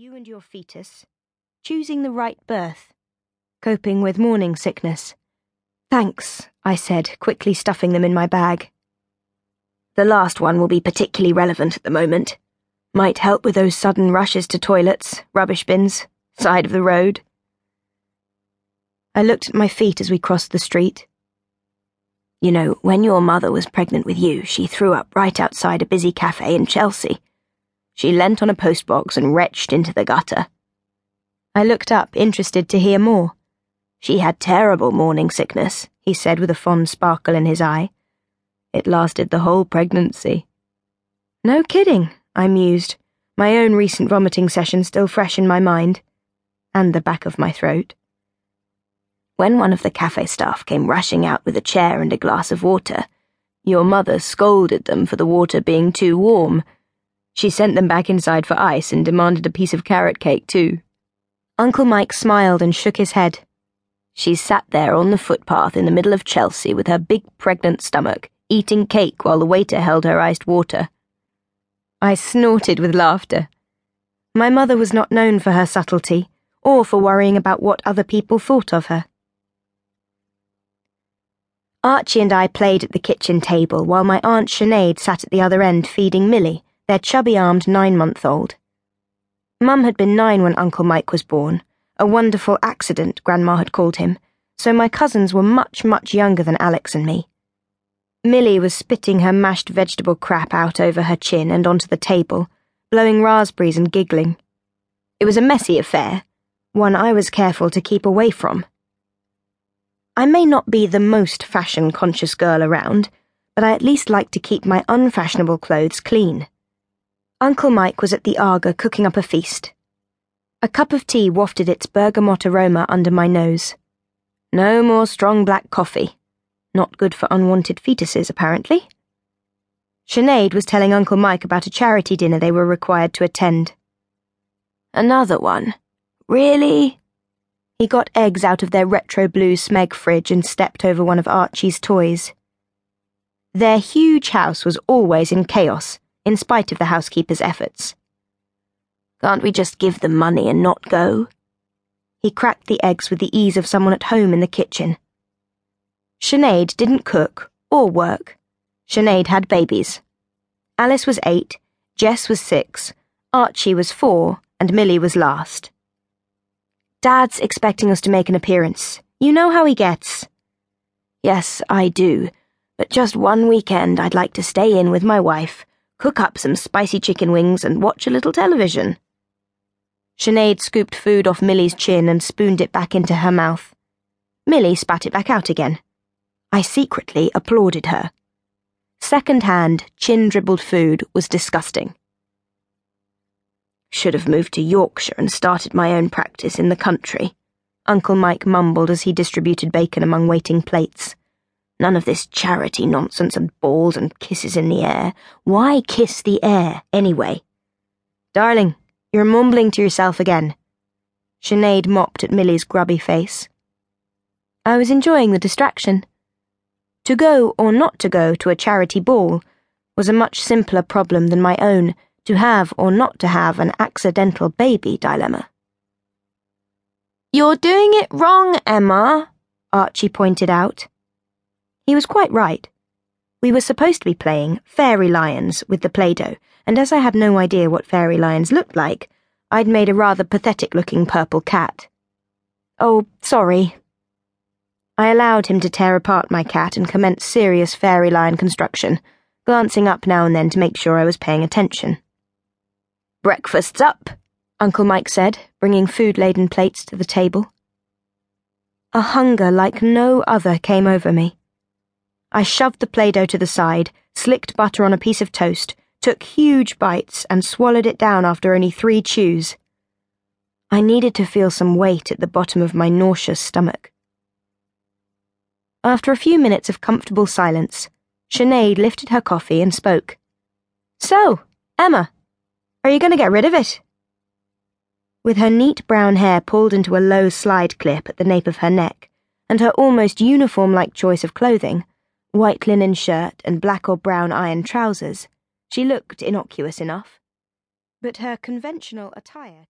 You and your fetus. Choosing the right birth. Coping with morning sickness. Thanks, I said, quickly stuffing them in my bag. The last one will be particularly relevant at the moment. Might help with those sudden rushes to toilets, rubbish bins, side of the road. I looked at my feet as we crossed the street. You know, when your mother was pregnant with you, she threw up right outside a busy cafe in Chelsea. She leant on a postbox and retched into the gutter. I looked up, interested to hear more. She had terrible morning sickness, he said with a fond sparkle in his eye. It lasted the whole pregnancy. No kidding, I mused, my own recent vomiting session still fresh in my mind, and the back of my throat. When one of the cafe staff came rushing out with a chair and a glass of water, your mother scolded them for the water being too warm. She sent them back inside for ice and demanded a piece of carrot cake, too. Uncle Mike smiled and shook his head. She sat there on the footpath in the middle of Chelsea with her big pregnant stomach, eating cake while the waiter held her iced water. I snorted with laughter. My mother was not known for her subtlety, or for worrying about what other people thought of her. Archie and I played at the kitchen table while my Aunt Sinead sat at the other end feeding Millie, their chubby armed nine month old. Mum had been nine when Uncle Mike was born, a wonderful accident, Grandma had called him, so my cousins were much, much younger than Alex and me. Millie was spitting her mashed vegetable crap out over her chin and onto the table, blowing raspberries and giggling. It was a messy affair, one I was careful to keep away from. I may not be the most fashion conscious girl around, but I at least like to keep my unfashionable clothes clean. Uncle Mike was at the Aga cooking up a feast. A cup of tea wafted its bergamot aroma under my nose. No more strong black coffee. Not good for unwanted fetuses, apparently. Sinead was telling Uncle Mike about a charity dinner they were required to attend. Another one? Really? He got eggs out of their retro blue Smeg fridge and stepped over one of Archie's toys. Their huge house was always in chaos, in spite of the housekeeper's efforts. Can't we just give them money and not go? He cracked the eggs with the ease of someone at home in the kitchen. Sinead didn't cook or work. Sinead had babies. Alice was eight, Jess was six, Archie was four, and Millie was last. Dad's expecting us to make an appearance. You know how he gets. Yes, I do. But just one weekend I'd like to stay in with my wife, cook up some spicy chicken wings, and watch a little television. Sinead scooped food off Millie's chin and spooned it back into her mouth. Millie spat it back out again. I secretly applauded her. Second hand, chin dribbled food was disgusting. Should have moved to Yorkshire and started my own practice in the country, Uncle Mike mumbled as he distributed bacon among waiting plates. None of this charity nonsense and balls and kisses in the air. Why kiss the air, anyway? Darling, you're mumbling to yourself again. Sinead mopped at Millie's grubby face. I was enjoying the distraction. To go or not to go to a charity ball was a much simpler problem than my own to have or not to have an accidental baby dilemma. You're doing it wrong, Emma, Archie pointed out. He was quite right. We were supposed to be playing Fairy Lions with the Play Doh, and as I had no idea what fairy lions looked like, I'd made a rather pathetic looking purple cat. Oh, sorry, I allowed him to tear apart my cat and commence serious fairy lion construction, glancing up now and then to make sure I was paying attention. Breakfast's up, Uncle Mike said, bringing food laden plates to the table. A hunger like no other came over me. I shoved the Play Doh to the side, slicked butter on a piece of toast, took huge bites, and swallowed it down after only three chews. I needed to feel some weight at the bottom of my nauseous stomach. After a few minutes of comfortable silence, Sinead lifted her coffee and spoke. So, Emma, are you going to get rid of it? With her neat brown hair pulled into a low slide clip at the nape of her neck, and her almost uniform like choice of clothing, white linen shirt and black or brown iron trousers, she looked innocuous enough. But her conventional attire